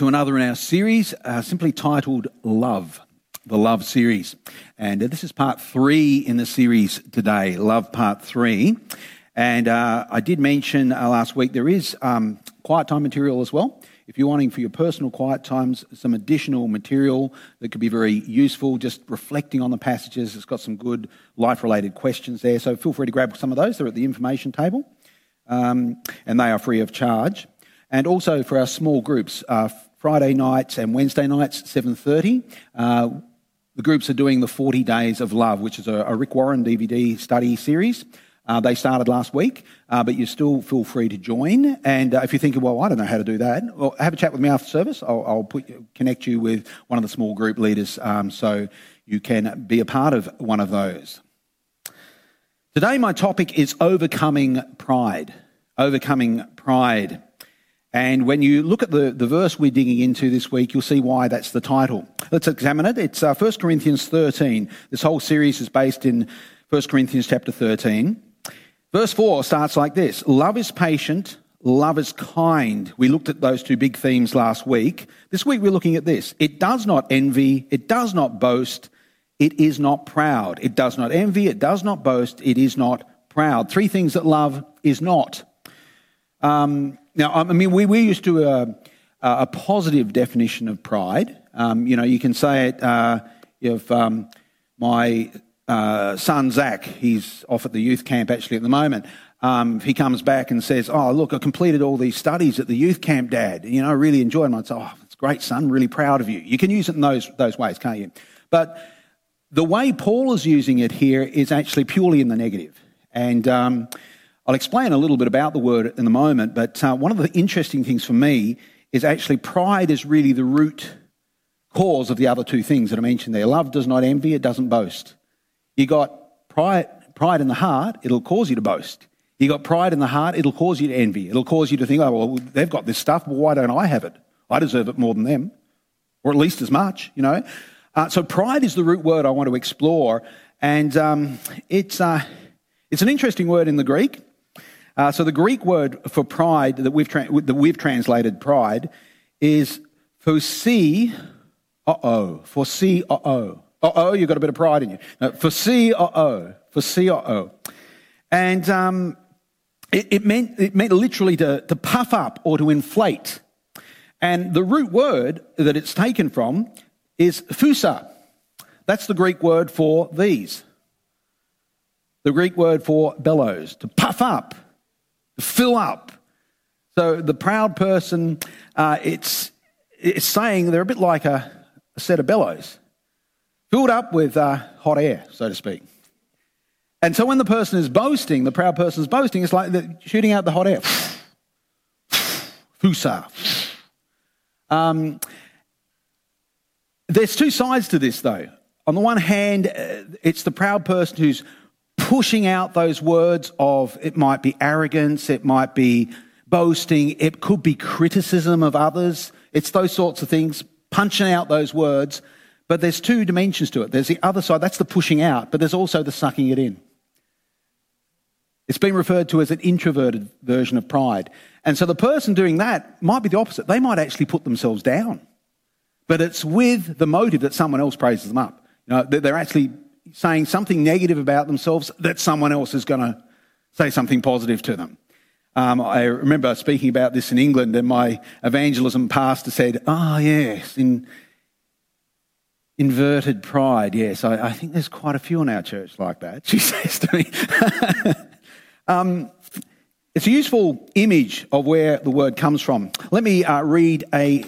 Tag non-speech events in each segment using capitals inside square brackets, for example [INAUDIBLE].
to another in our series, uh, simply titled Love, the Love series. And uh, this is part three in the series today, Love Part Three. And uh, I did mention uh, last week there is um, quiet time material as well. If you're wanting for your personal quiet times, some additional material that could be very useful, just reflecting on the passages. It's got some good life related questions there. So feel free to grab some of those. They're at the information table. Um, and they are free of charge and also for our small groups, uh, Friday nights and Wednesday nights, 7.30. Uh, the groups are doing the 40 Days of Love, which is a, a Rick Warren DVD study series. Uh, they started last week, uh, but you still feel free to join. And uh, if you're thinking, well, I don't know how to do that, well, have a chat with me after service. I'll, I'll put, connect you with one of the small group leaders um, so you can be a part of one of those. Today, my topic is overcoming pride. Overcoming pride. And when you look at the, the verse we're digging into this week, you'll see why that's the title. Let's examine it. It's uh, 1 Corinthians 13. This whole series is based in 1 Corinthians chapter 13. Verse 4 starts like this Love is patient, love is kind. We looked at those two big themes last week. This week we're looking at this. It does not envy, it does not boast, it is not proud. It does not envy, it does not boast, it is not proud. Three things that love is not. Um, now, I mean, we, we're used to a, a positive definition of pride. Um, you know, you can say it uh, if um, my uh, son Zach, he's off at the youth camp actually at the moment. Um, if he comes back and says, "Oh, look, I completed all these studies at the youth camp, Dad. You know, I really enjoyed them." I'd say, "Oh, it's great, son. Really proud of you." You can use it in those those ways, can't you? But the way Paul is using it here is actually purely in the negative, and um, I'll explain a little bit about the word in a moment, but uh, one of the interesting things for me is actually pride is really the root cause of the other two things that I mentioned there. Love does not envy, it doesn't boast. You got pride, pride in the heart, it'll cause you to boast. You got pride in the heart, it'll cause you to envy. It'll cause you to think, oh, well, they've got this stuff, well, why don't I have it? I deserve it more than them, or at least as much, you know? Uh, so pride is the root word I want to explore, and um, it's, uh, it's an interesting word in the Greek. Uh, so the Greek word for pride that we've, tra- that we've translated pride is fosi uh-oh. Fosi uh-oh. Uh-oh, you've got a bit of pride in you. No, fosi uh-oh. Fosi uh-oh. And um, it, it, meant, it meant literally to, to puff up or to inflate. And the root word that it's taken from is fusa. That's the Greek word for these. The Greek word for bellows, to puff up fill up. So the proud person, uh, it's, it's saying they're a bit like a, a set of bellows, filled up with uh, hot air, so to speak. And so when the person is boasting, the proud person is boasting, it's like shooting out the hot air. [SNIFFS] Fusa. Um, there's two sides to this, though. On the one hand, uh, it's the proud person who's pushing out those words of it might be arrogance, it might be boasting, it could be criticism of others. It's those sorts of things, punching out those words. But there's two dimensions to it. There's the other side, that's the pushing out, but there's also the sucking it in. It's been referred to as an introverted version of pride. And so the person doing that might be the opposite. They might actually put themselves down. But it's with the motive that someone else praises them up. You know, they're actually saying something negative about themselves that someone else is going to say something positive to them. Um, I remember speaking about this in England, and my evangelism pastor said, Ah, oh, yes, in inverted pride. Yes, I, I, think there's quite a few in our church like that, [LAUGHS] she says to me. [LAUGHS] um, it's a useful image of where the word comes from. Let me uh, read a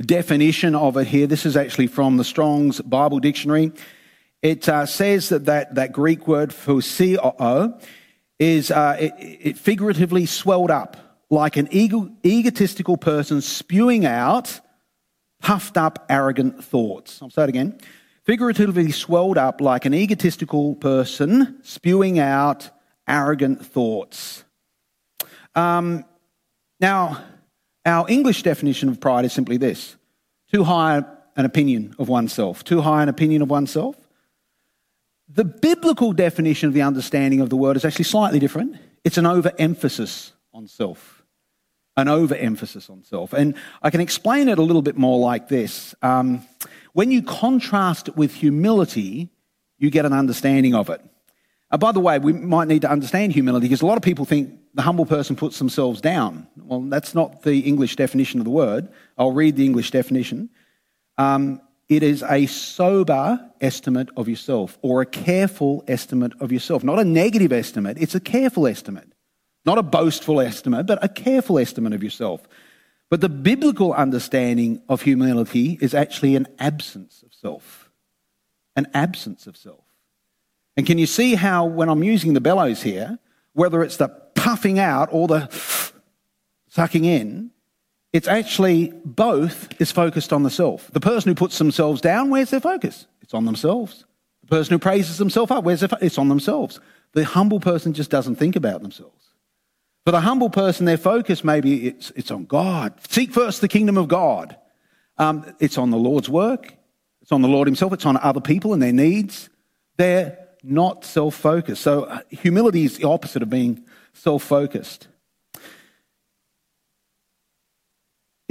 definition of it here. This is actually from the Strong's Bible Dictionary. It uh, says that, that that Greek word for COO is uh, it, it, figuratively swelled up like an ego, egotistical person spewing out puffed up, arrogant thoughts. I'll say it again. Figuratively swelled up like an egotistical person spewing out arrogant thoughts. Um, now, our English definition of pride is simply this too high an opinion of oneself. Too high an opinion of oneself. The biblical definition of the understanding of the word is actually slightly different. It's an overemphasis on self. an overemphasis on self. And I can explain it a little bit more like this. Um, when you contrast it with humility, you get an understanding of it. Uh, by the way, we might need to understand humility because a lot of people think the humble person puts themselves down. Well, that's not the English definition of the word. I'll read the English definition. Um, it is a sober estimate of yourself or a careful estimate of yourself. Not a negative estimate, it's a careful estimate. Not a boastful estimate, but a careful estimate of yourself. But the biblical understanding of humility is actually an absence of self. An absence of self. And can you see how, when I'm using the bellows here, whether it's the puffing out or the sucking in, it's actually both is focused on the self. The person who puts themselves down, where's their focus? It's on themselves. The person who praises themselves up, where's their It's on themselves. The humble person just doesn't think about themselves. For the humble person, their focus maybe it's, it's on God. Seek first the kingdom of God. Um, it's on the Lord's work. It's on the Lord Himself. It's on other people and their needs. They're not self focused. So uh, humility is the opposite of being self focused.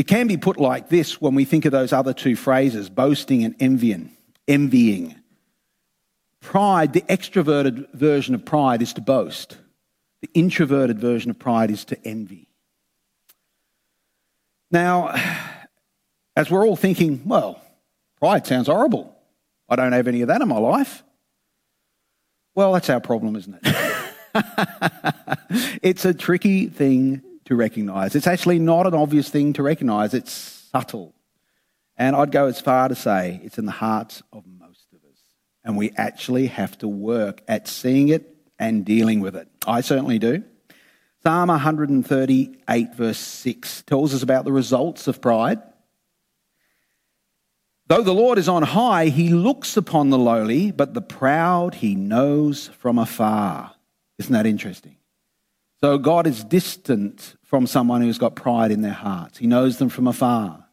It can be put like this when we think of those other two phrases boasting and envying. Envying. Pride, the extroverted version of pride, is to boast. The introverted version of pride is to envy. Now, as we're all thinking, well, pride sounds horrible. I don't have any of that in my life. Well, that's our problem, isn't it? [LAUGHS] it's a tricky thing to recognize. It's actually not an obvious thing to recognize, it's subtle. And I'd go as far to say it's in the hearts of most of us. And we actually have to work at seeing it and dealing with it. I certainly do. Psalm 138, verse 6, tells us about the results of pride. Though the Lord is on high, he looks upon the lowly, but the proud he knows from afar. Isn't that interesting? So God is distant from someone who's got pride in their hearts. He knows them from afar.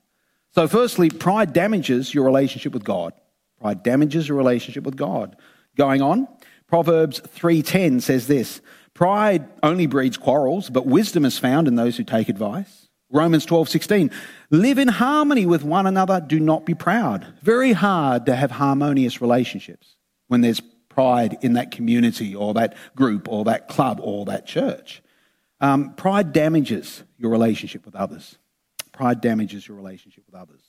So, firstly, pride damages your relationship with God. Pride damages your relationship with God. Going on, Proverbs 3:10 says this, pride only breeds quarrels, but wisdom is found in those who take advice. Romans 12:16, live in harmony with one another, do not be proud. Very hard to have harmonious relationships when there's pride in that community or that group or that club or that church. Um, pride damages your relationship with others. Pride damages your relationship with others.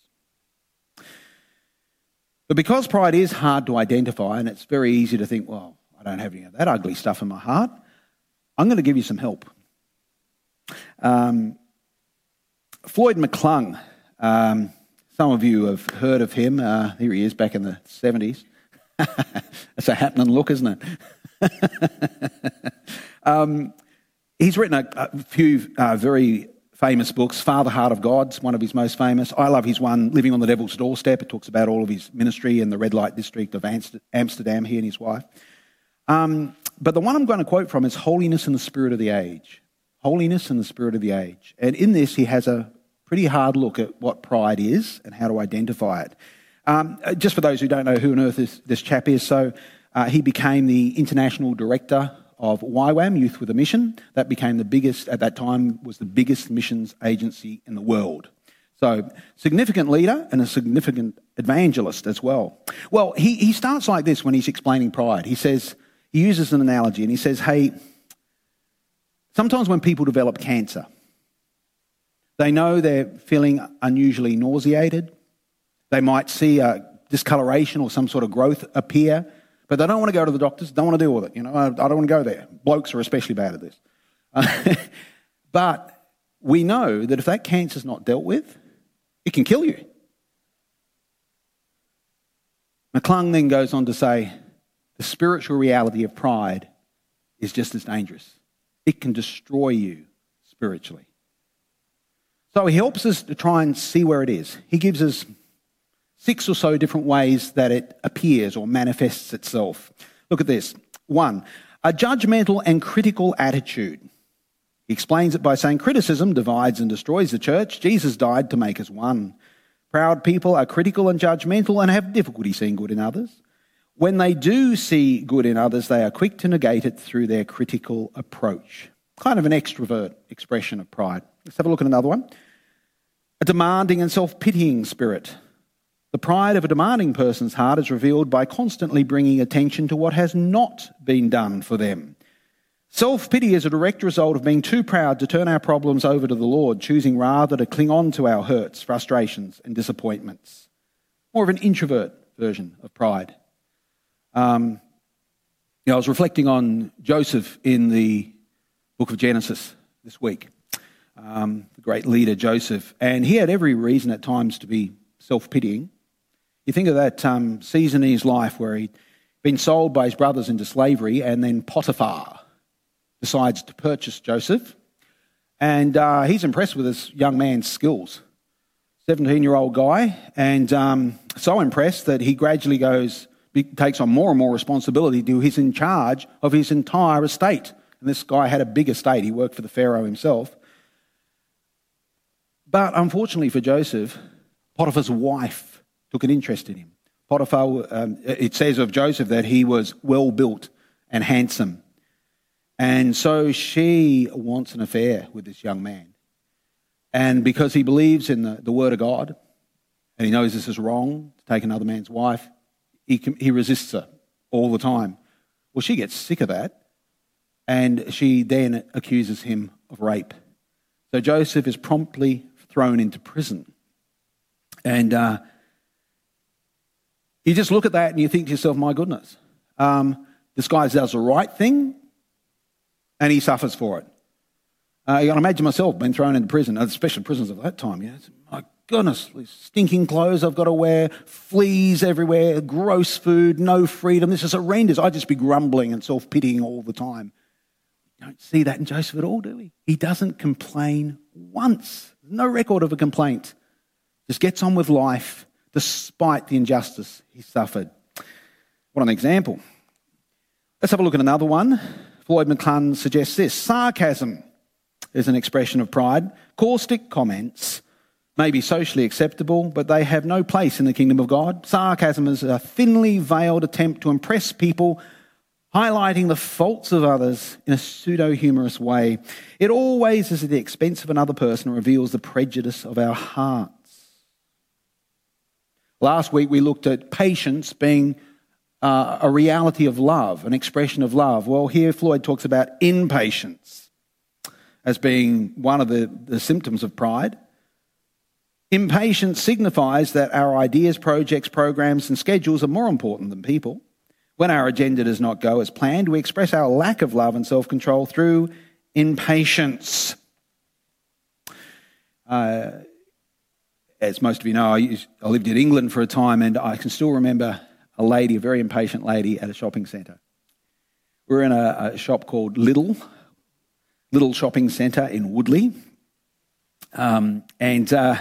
But because pride is hard to identify and it's very easy to think, well, I don't have any of that ugly stuff in my heart. I'm going to give you some help. Um, Floyd McClung, um, some of you have heard of him. Uh, here he is back in the 70s. [LAUGHS] That's a happening look, isn't it? [LAUGHS] um, he's written a, a few uh, very famous books. Father Heart of God's one of his most famous. I love his one, Living on the Devil's Doorstep. It talks about all of his ministry in the red light district of Amsterdam, he and his wife. Um, but the one I'm going to quote from is Holiness in the Spirit of the Age. Holiness in the Spirit of the Age. And in this, he has a pretty hard look at what pride is and how to identify it. Um, uh, just for those who don't know who on earth this, this chap is, so uh, he became the international director of YWAM, Youth with a Mission. That became the biggest, at that time, was the biggest missions agency in the world. So, significant leader and a significant evangelist as well. Well, he, he starts like this when he's explaining pride. He says, he uses an analogy and he says, Hey, sometimes when people develop cancer, they know they're feeling unusually nauseated. They might see a discoloration or some sort of growth appear, but they don't want to go to the doctors, don't want to deal with it. You know, I, don't want to go there. Blokes are especially bad at this. [LAUGHS] But we know that if that cancer's not dealt with, it can kill you. McClung then goes on to say, the spiritual reality of pride is just as dangerous. It can destroy you spiritually. So he helps us to try and see where it is. He gives us six or so different ways that it appears or manifests itself. Look at this. One, a judgmental and critical attitude. He explains it by saying criticism divides and destroys the church. Jesus died to make us one. Proud people are critical and judgmental and have difficulty seeing good in others. When they do see good in others, they are quick to negate it through their critical approach. Kind of an extrovert expression of pride. Let's have a look at another one. A demanding and self pitying spirit. The pride of a demanding person's heart is revealed by constantly bringing attention to what has not been done for them. Self pity is a direct result of being too proud to turn our problems over to the Lord, choosing rather to cling on to our hurts, frustrations, and disappointments. More of an introvert version of pride. Um, you know, I was reflecting on Joseph in the book of Genesis this week, um, the great leader Joseph, and he had every reason at times to be self pitying. You think of that um, season in his life where he'd been sold by his brothers into slavery, and then Potiphar decides to purchase Joseph. And uh, he's impressed with this young man's skills. 17 year old guy, and um, so impressed that he gradually goes, takes on more and more responsibility to he's in charge of his entire estate. And this guy had a big estate, he worked for the Pharaoh himself. But unfortunately for Joseph, Potiphar's wife took an interest in him. Potiphar, um, it says of Joseph that he was well built and handsome. And so she wants an affair with this young man. And because he believes in the, the word of God and he knows this is wrong to take another man's wife, he, he resists her all the time. Well, she gets sick of that and she then accuses him of rape. So Joseph is promptly thrown into prison. And uh, you just look at that and you think to yourself, my goodness, um, this guy does the right thing and he suffers for it. Uh, you can imagine myself being thrown into prison, especially prisons of that time. Yeah, my goodness, stinking clothes I've got to wear, fleas everywhere, gross food, no freedom. This is horrendous. I'd just be grumbling and self pitying all the time. We don't see that in Joseph at all, do we? He doesn't complain once. No record of a complaint. Just gets on with life despite the injustice he suffered. What an example. Let's have a look at another one. Floyd McClung suggests this sarcasm is an expression of pride. Caustic comments may be socially acceptable, but they have no place in the kingdom of God. Sarcasm is a thinly veiled attempt to impress people, highlighting the faults of others in a pseudo humorous way. It always is at the expense of another person and reveals the prejudice of our heart. Last week we looked at patience being uh, a reality of love, an expression of love. Well, here Floyd talks about impatience as being one of the, the symptoms of pride. Impatience signifies that our ideas, projects, programs, and schedules are more important than people. When our agenda does not go as planned, we express our lack of love and self control through impatience. Uh, as most of you know, I, used, I lived in England for a time and I can still remember a lady, a very impatient lady, at a shopping centre. We were in a, a shop called Lidl, Little Shopping Centre in Woodley. Um, and uh,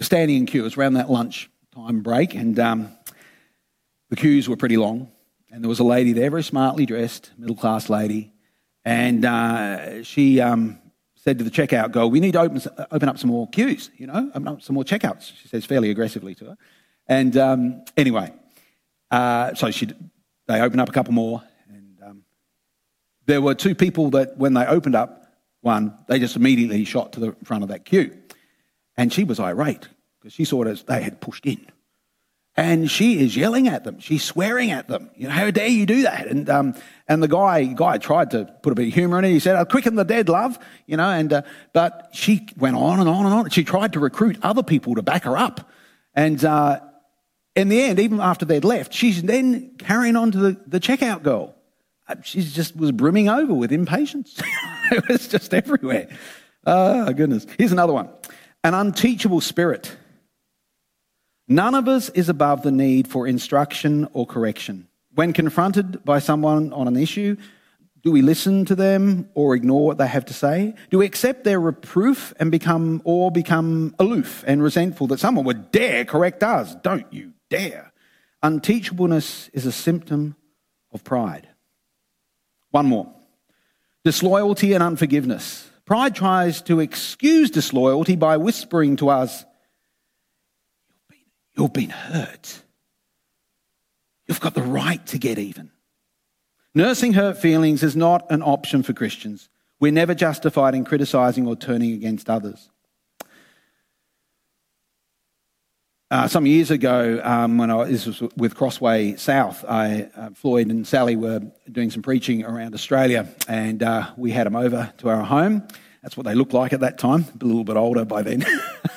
standing in queue, it was around that lunch time break, and um, the queues were pretty long. And there was a lady there, very smartly dressed, middle class lady, and uh, she um, said to the checkout girl, we need to open, open up some more queues, you know, open up some more checkouts, she says fairly aggressively to her. And um, anyway, uh, so she, they opened up a couple more. And um, there were two people that when they opened up one, they just immediately shot to the front of that queue. And she was irate because she saw it as they had pushed in. And she is yelling at them. She's swearing at them. You know, how dare you do that? And, um, and the guy, guy tried to put a bit of humor in it. He said, I'll quicken the dead, love. You know, and, uh, but she went on and on and on. She tried to recruit other people to back her up. And, uh, in the end, even after they'd left, she's then carrying on to the, the checkout girl. Uh, she just was brimming over with impatience. [LAUGHS] it was just everywhere. Oh, goodness. Here's another one. An unteachable spirit. None of us is above the need for instruction or correction. When confronted by someone on an issue, do we listen to them or ignore what they have to say? Do we accept their reproof and become or become aloof and resentful that someone would dare correct us? Don't you dare. Unteachableness is a symptom of pride. One more. Disloyalty and unforgiveness. Pride tries to excuse disloyalty by whispering to us, You've been hurt. You've got the right to get even. Nursing hurt feelings is not an option for Christians. We're never justified in criticizing or turning against others. Uh, some years ago, um, when I, this was with Crossway South, I, uh, Floyd and Sally were doing some preaching around Australia, and uh, we had them over to our home. That's what they looked like at that time, a little bit older by then.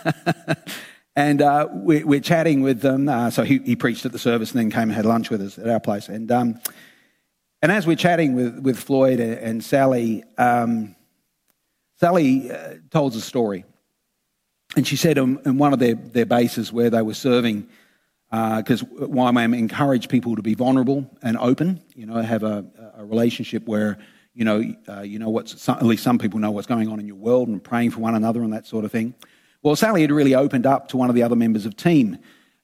[LAUGHS] and uh, we, are chatting with them. Uh, so he, he, preached at the service and then came and had lunch with us at our place. And, um, and as we're chatting with, with Floyd and Sally, um, Sally uh, told us a story and she said in, in one of their, their bases where they were serving, because uh, YWAM encouraged people to be vulnerable and open, you know, have a, a relationship where, you know, uh, you know what's, at least some people know what's going on in your world and praying for one another and that sort of thing. Well, Sally had really opened up to one of the other members of team.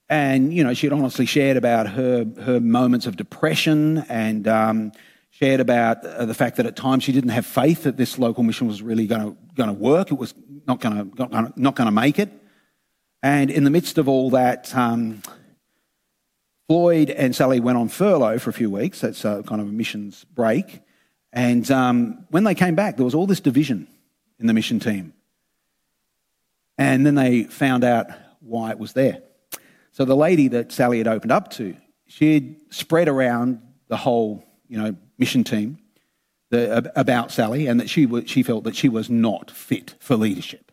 And, you know, she had honestly shared about her, her moments of depression and um, shared about uh, the fact that at times she didn't have faith that this local mission was really going to work. It was not going to not going to make it. And in the midst of all that, um, Floyd and Sally went on furlough for a few weeks. That's a kind of a missions break. And um, when they came back, there was all this division in the mission team. And then they found out why it was there. So the lady that Sally had opened up to, she had spread around the whole, you know, mission team the, about Sally and that she, she felt that she was not fit for leadership.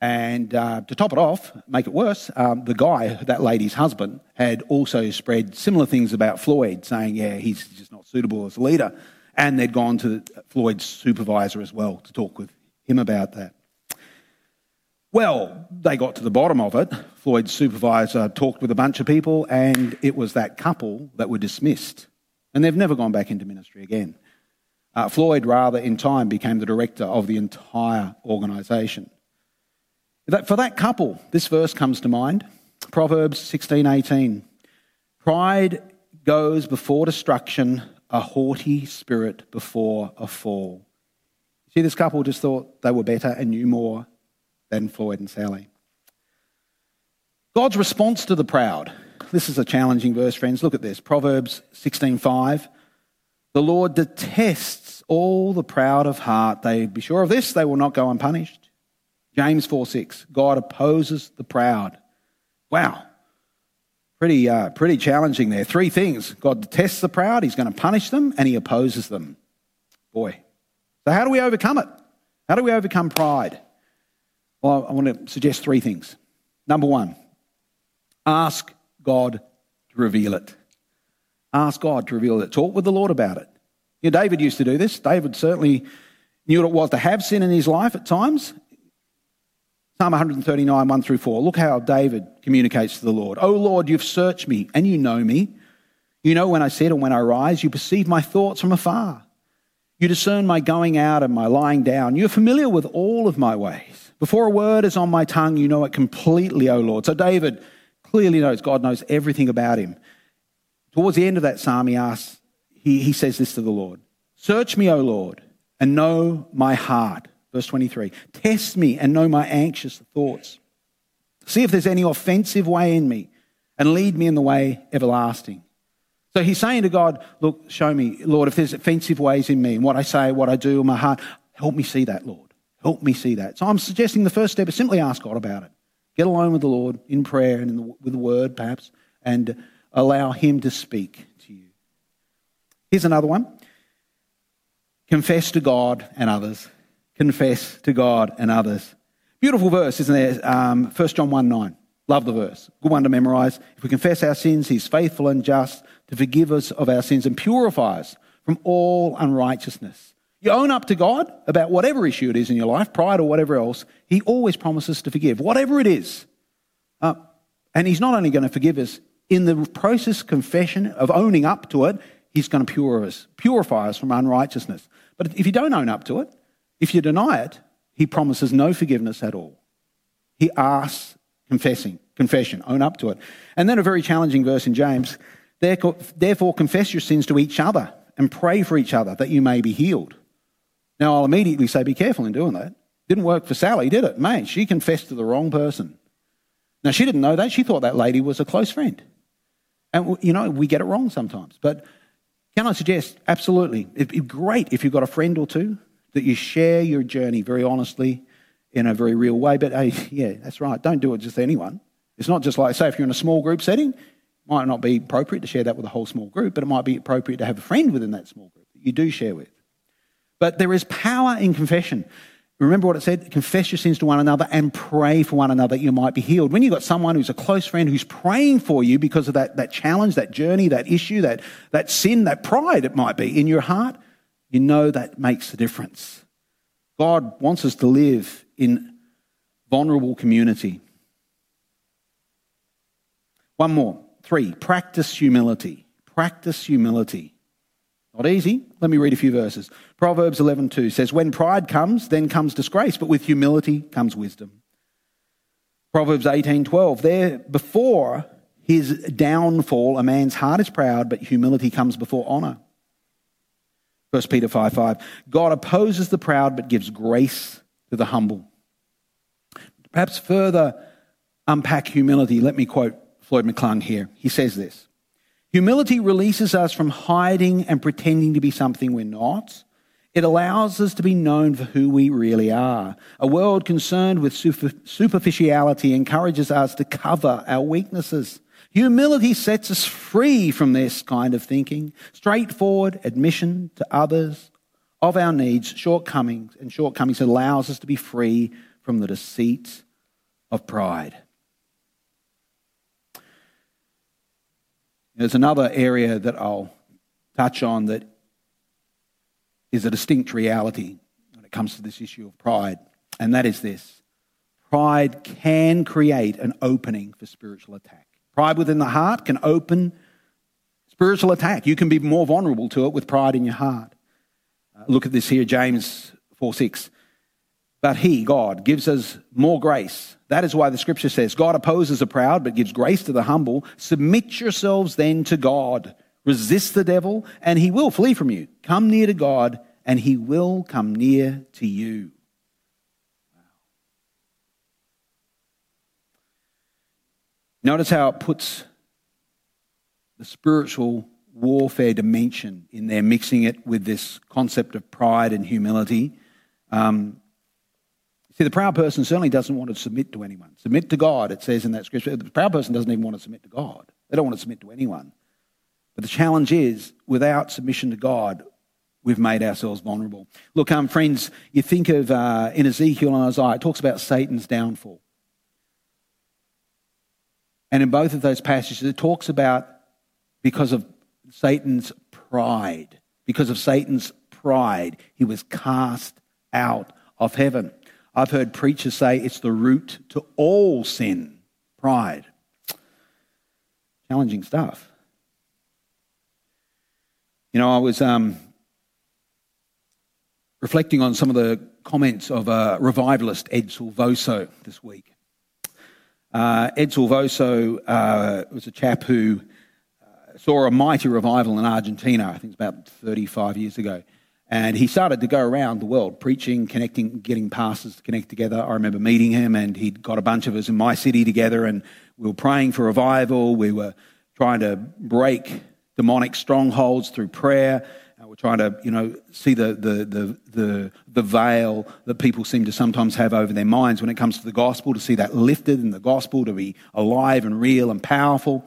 And uh, to top it off, make it worse, um, the guy, that lady's husband, had also spread similar things about Floyd, saying, yeah, he's just not suitable as a leader. And they'd gone to Floyd's supervisor as well to talk with him about that. Well, they got to the bottom of it. Floyd's supervisor talked with a bunch of people, and it was that couple that were dismissed. And they've never gone back into ministry again. Uh, Floyd, rather, in time, became the director of the entire organisation. For that couple, this verse comes to mind Proverbs 16:18. Pride goes before destruction, a haughty spirit before a fall. See, this couple just thought they were better and knew more than Floyd and Sally. God's response to the proud. This is a challenging verse, friends. Look at this. Proverbs 16:5. The Lord detests all the proud of heart. They be sure of this, they will not go unpunished. James 4 6. God opposes the proud. Wow. Pretty, uh, pretty challenging there. Three things God detests the proud, He's going to punish them, and He opposes them. Boy. So, how do we overcome it? How do we overcome pride? Well, I want to suggest three things. Number one, ask God to reveal it. Ask God to reveal it. Talk with the Lord about it. You know, David used to do this. David certainly knew what it was to have sin in his life at times. Psalm 139, 1 through 4. Look how David communicates to the Lord. Oh Lord, you've searched me and you know me. You know when I sit and when I rise. You perceive my thoughts from afar. You discern my going out and my lying down. You're familiar with all of my ways. Before a word is on my tongue, you know it completely, O Lord. So David clearly knows, God knows everything about him. Towards the end of that psalm, he asks, he, he says this to the Lord Search me, O Lord, and know my heart. Verse 23 Test me and know my anxious thoughts. See if there's any offensive way in me and lead me in the way everlasting. So he's saying to God, Look, show me, Lord, if there's offensive ways in me and what I say, what I do, in my heart, help me see that, Lord. Help me see that. So I'm suggesting the first step is simply ask God about it. Get alone with the Lord in prayer and the, with the word, perhaps, and allow Him to speak to you. Here's another one confess to God and others confess to God and others. Beautiful verse, isn't there? Um, 1 John 1 9. Love the verse. Good one to memorize. If we confess our sins, he's faithful and just to forgive us of our sins and purify us from all unrighteousness. You own up to God about whatever issue it is in your life, pride or whatever else, he always promises to forgive, whatever it is. Uh, and he's not only going to forgive us, in the process confession of owning up to it, he's going to purify us, purify us from unrighteousness. But if you don't own up to it, if you deny it, he promises no forgiveness at all. He asks confessing, confession, own up to it. And then a very challenging verse in James therefore confess your sins to each other and pray for each other that you may be healed. Now, I'll immediately say, be careful in doing that. Didn't work for Sally, did it? Man, she confessed to the wrong person. Now, she didn't know that. She thought that lady was a close friend. And, you know, we get it wrong sometimes. But can I suggest, absolutely, it'd be great if you've got a friend or two that you share your journey very honestly in a very real way. But hey, [LAUGHS] yeah, that's right. Don't do it just anyone. It's not just like, say, if you're in a small group setting, it might not be appropriate to share that with a whole small group, but it might be appropriate to have a friend within that small group that you do share with. But there is power in confession. Remember what it said? Confess your sins to one another and pray for one another that you might be healed. When you've got someone who's a close friend who's praying for you because of that, that challenge, that journey, that issue, that, that sin, that pride it might be in your heart, you know that makes a difference. God wants us to live in vulnerable community. One more. Three, practice humility. Practice humility. Not easy. Let me read a few verses. Proverbs 11:2 says, "When pride comes, then comes disgrace, but with humility comes wisdom." Proverbs 18:12, "There before his downfall, a man's heart is proud, but humility comes before honor." 1 Peter 5 5. God opposes the proud but gives grace to the humble. Perhaps further unpack humility, let me quote Floyd McClung here. He says this Humility releases us from hiding and pretending to be something we're not. It allows us to be known for who we really are. A world concerned with superficiality encourages us to cover our weaknesses. Humility sets us free from this kind of thinking. Straightforward admission to others of our needs, shortcomings, and shortcomings allows us to be free from the deceit of pride. There's another area that I'll touch on that is a distinct reality when it comes to this issue of pride, and that is this pride can create an opening for spiritual attack. Pride within the heart can open spiritual attack. You can be more vulnerable to it with pride in your heart. Uh, look at this here, James 4 6. But he, God, gives us more grace. That is why the scripture says, God opposes the proud, but gives grace to the humble. Submit yourselves then to God. Resist the devil, and he will flee from you. Come near to God, and he will come near to you. Notice how it puts the spiritual warfare dimension in there, mixing it with this concept of pride and humility. Um, see, the proud person certainly doesn't want to submit to anyone. Submit to God, it says in that scripture. The proud person doesn't even want to submit to God, they don't want to submit to anyone. But the challenge is, without submission to God, we've made ourselves vulnerable. Look, um, friends, you think of uh, in Ezekiel and Isaiah, it talks about Satan's downfall. And in both of those passages, it talks about because of Satan's pride, because of Satan's pride, he was cast out of heaven. I've heard preachers say it's the root to all sin, pride. Challenging stuff. You know, I was um, reflecting on some of the comments of a revivalist, Ed Silvoso, this week. Uh, Ed Silvoso uh, was a chap who uh, saw a mighty revival in Argentina, I think it's about 35 years ago. And he started to go around the world preaching, connecting, getting pastors to connect together. I remember meeting him, and he'd got a bunch of us in my city together, and we were praying for revival. We were trying to break demonic strongholds through prayer. We're trying to, you know, see the, the, the, the, the veil that people seem to sometimes have over their minds when it comes to the gospel, to see that lifted in the gospel, to be alive and real and powerful.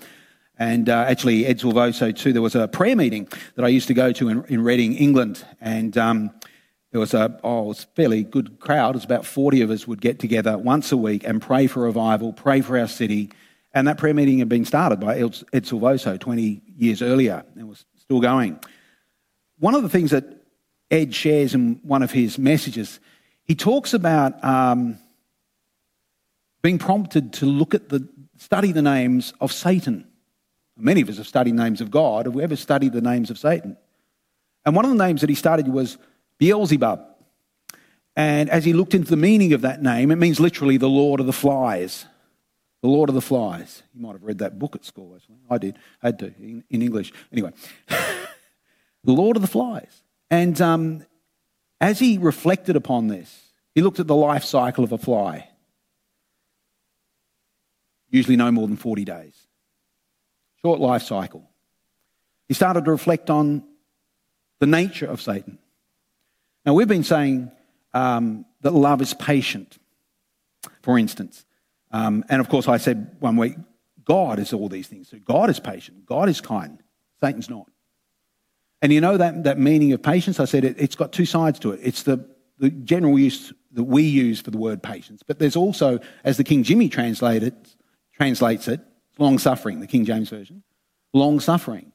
And uh, actually, Ed Silvoso, too, there was a prayer meeting that I used to go to in, in Reading, England. And um, there was a, oh, it was a fairly good crowd. It was about 40 of us would get together once a week and pray for revival, pray for our city. And that prayer meeting had been started by Ed Silvoso 20 years earlier and was still going. One of the things that Ed shares in one of his messages, he talks about um, being prompted to look at the study the names of Satan. Many of us have studied names of God. Have we ever studied the names of Satan? And one of the names that he studied was Beelzebub. And as he looked into the meaning of that name, it means literally the Lord of the Flies. The Lord of the Flies. You might have read that book at school, actually. I did. I had to, in, in English. Anyway. [LAUGHS] the Lord of the Flies. And um, as he reflected upon this, he looked at the life cycle of a fly, usually no more than 40 days. Short life cycle. He started to reflect on the nature of Satan. Now, we've been saying um, that love is patient, for instance. Um, and of course, I said one week, God is all these things. So God is patient, God is kind, Satan's not. And you know that, that meaning of patience? I said it, it's got two sides to it. It's the, the general use that we use for the word patience, but there's also, as the King Jimmy translated, translates it, long suffering, the King James Version, long suffering.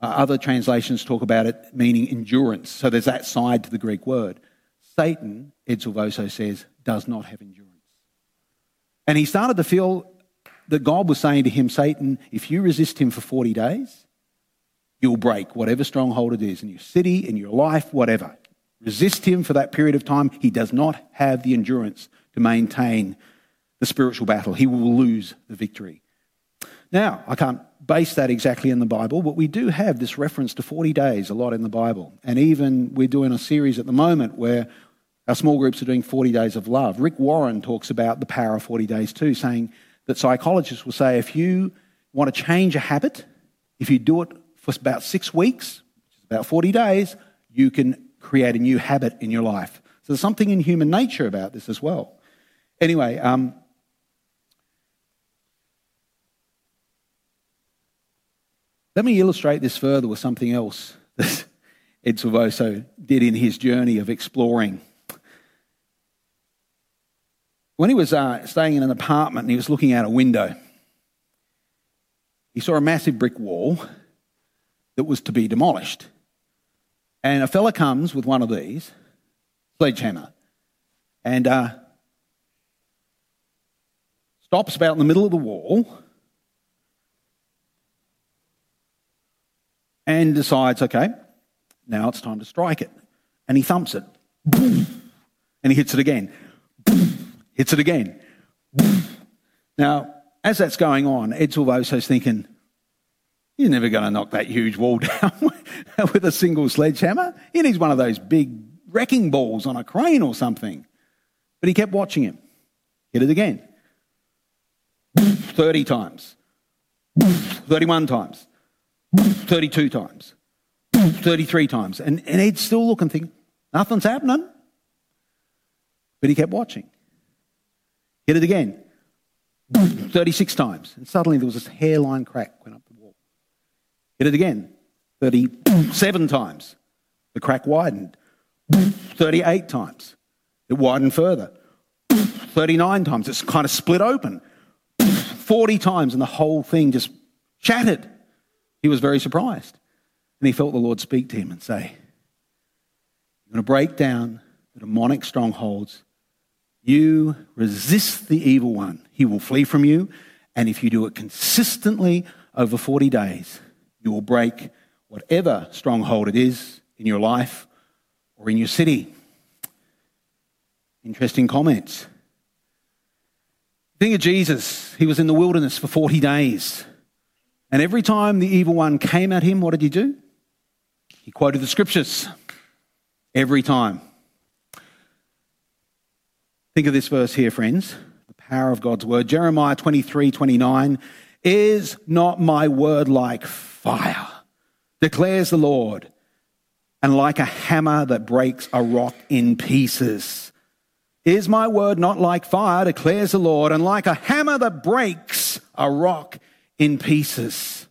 Uh, other translations talk about it meaning endurance. So there's that side to the Greek word. Satan, Ed Silvoso says, does not have endurance. And he started to feel that God was saying to him, Satan, if you resist him for 40 days, you'll break whatever stronghold it is in your city, in your life, whatever. Resist him for that period of time. He does not have the endurance to maintain the spiritual battle. He will lose the victory. Now, I can't base that exactly in the Bible, but we do have this reference to 40 days a lot in the Bible. And even we're doing a series at the moment where our small groups are doing 40 days of love. Rick Warren talks about the power of 40 days too, saying that psychologists will say if you want to change a habit, if you do it for about six weeks, which is about 40 days, you can create a new habit in your life. So there's something in human nature about this as well. Anyway, um, let me illustrate this further with something else that [LAUGHS] Ed Silvoso did in his journey of exploring when he was uh, staying in an apartment and he was looking out a window, he saw a massive brick wall that was to be demolished. And a fella comes with one of these, sledgehammer, and uh, stops about in the middle of the wall and decides, okay, now it's time to strike it. And he thumps it. [LAUGHS] And he hits it again [LAUGHS] hits it again. [LAUGHS] Now, as that's going on, Ed Silvoso's thinking, you're never going to knock that huge wall down with a single sledgehammer. He needs one of those big wrecking balls on a crane or something. But he kept watching him. Hit it again. 30 times. 31 times. 32 times. 33 times. And, and Ed's still looking, thinking, nothing's happening. But he kept watching. Hit it again. 36 times. And suddenly there was this hairline crack went up the wall. Hit it again. 37 times. The crack widened. 38 times. It widened further. 39 times. It's kind of split open. 40 times and the whole thing just shattered. He was very surprised. And he felt the Lord speak to him and say, You're going to break down the demonic strongholds you resist the evil one, he will flee from you. And if you do it consistently over 40 days, you will break whatever stronghold it is in your life or in your city. Interesting comments. Think of Jesus. He was in the wilderness for 40 days. And every time the evil one came at him, what did he do? He quoted the scriptures. Every time. Think of this verse here, friends. The power of God's word. Jeremiah 23 29. Is not my word like fire, declares the Lord, and like a hammer that breaks a rock in pieces? Is my word not like fire, declares the Lord, and like a hammer that breaks a rock in pieces?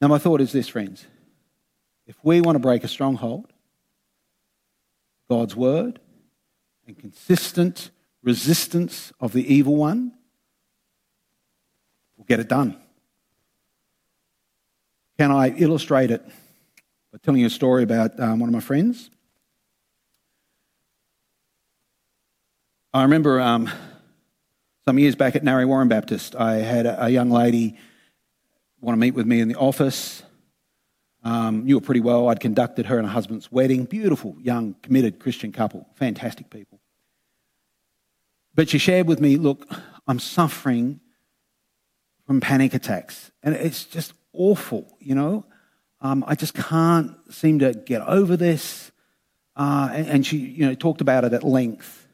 Now, my thought is this, friends. If we want to break a stronghold, God's word and consistent resistance of the evil one will get it done. Can I illustrate it by telling you a story about um, one of my friends? I remember um, some years back at Narre Warren Baptist, I had a, a young lady want to meet with me in the office. Um, knew her pretty well. I'd conducted her and her husband's wedding. Beautiful, young, committed Christian couple. Fantastic people. But she shared with me, look, I'm suffering from panic attacks. And it's just awful, you know. Um, I just can't seem to get over this. Uh, and, and, she, you know, talked about it at length.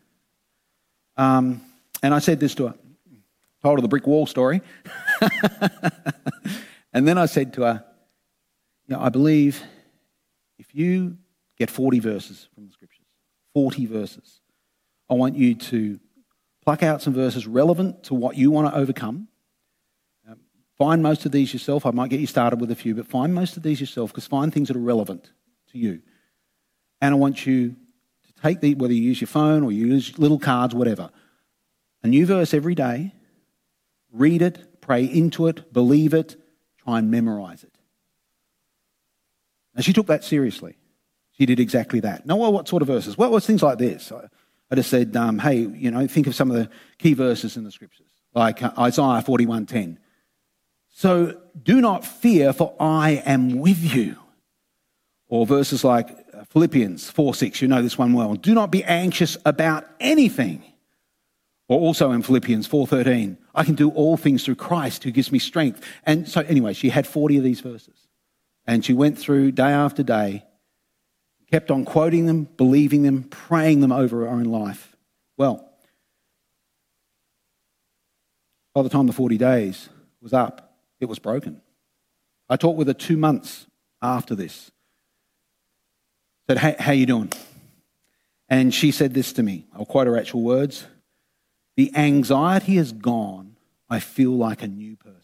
Um, and I said this to her. Told her the brick wall story. [LAUGHS] and then I said to her, you know, I believe if you get 40 verses from the scriptures, 40 verses, I want you to pluck out some verses relevant to what you want to overcome. Um, find most of these yourself. I might get you started with a few, but find most of these yourself because find things that are relevant to you. And I want you to take the, whether you use your phone or you use little cards, whatever, a new verse every day, read it, pray into it, believe it, try and memorize it. And she took that seriously. She did exactly that. Now, well, what sort of verses? Well, it was things like this. I just said, um, hey, you know, think of some of the key verses in the scriptures, like uh, Isaiah 41:10. So do not fear, for I am with you. Or verses like uh, Philippians 4:6. You know this one well. Do not be anxious about anything. Or also in Philippians 4:13, I can do all things through Christ who gives me strength. And so anyway, she had 40 of these verses. And she went through day after day, kept on quoting them, believing them, praying them over her own life. Well, by the time the 40 days was up, it was broken. I talked with her two months after this. Said, hey, how you doing? And she said this to me. I'll quote her actual words. The anxiety has gone. I feel like a new person.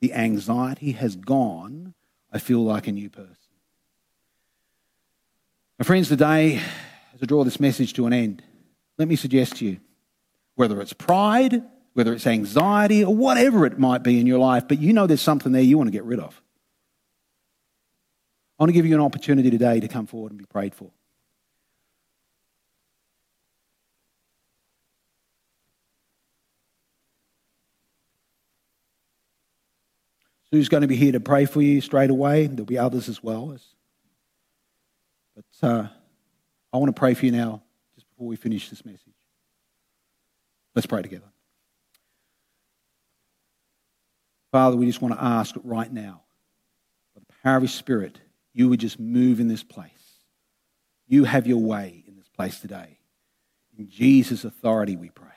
The anxiety has gone. I feel like a new person. My friends, today, as I draw this message to an end, let me suggest to you whether it's pride, whether it's anxiety, or whatever it might be in your life, but you know there's something there you want to get rid of. I want to give you an opportunity today to come forward and be prayed for. Sue's going to be here to pray for you straight away. There'll be others as well. But uh, I want to pray for you now, just before we finish this message. Let's pray together. Father, we just want to ask right now, by the power of His Spirit, you would just move in this place. You have your way in this place today. In Jesus' authority, we pray.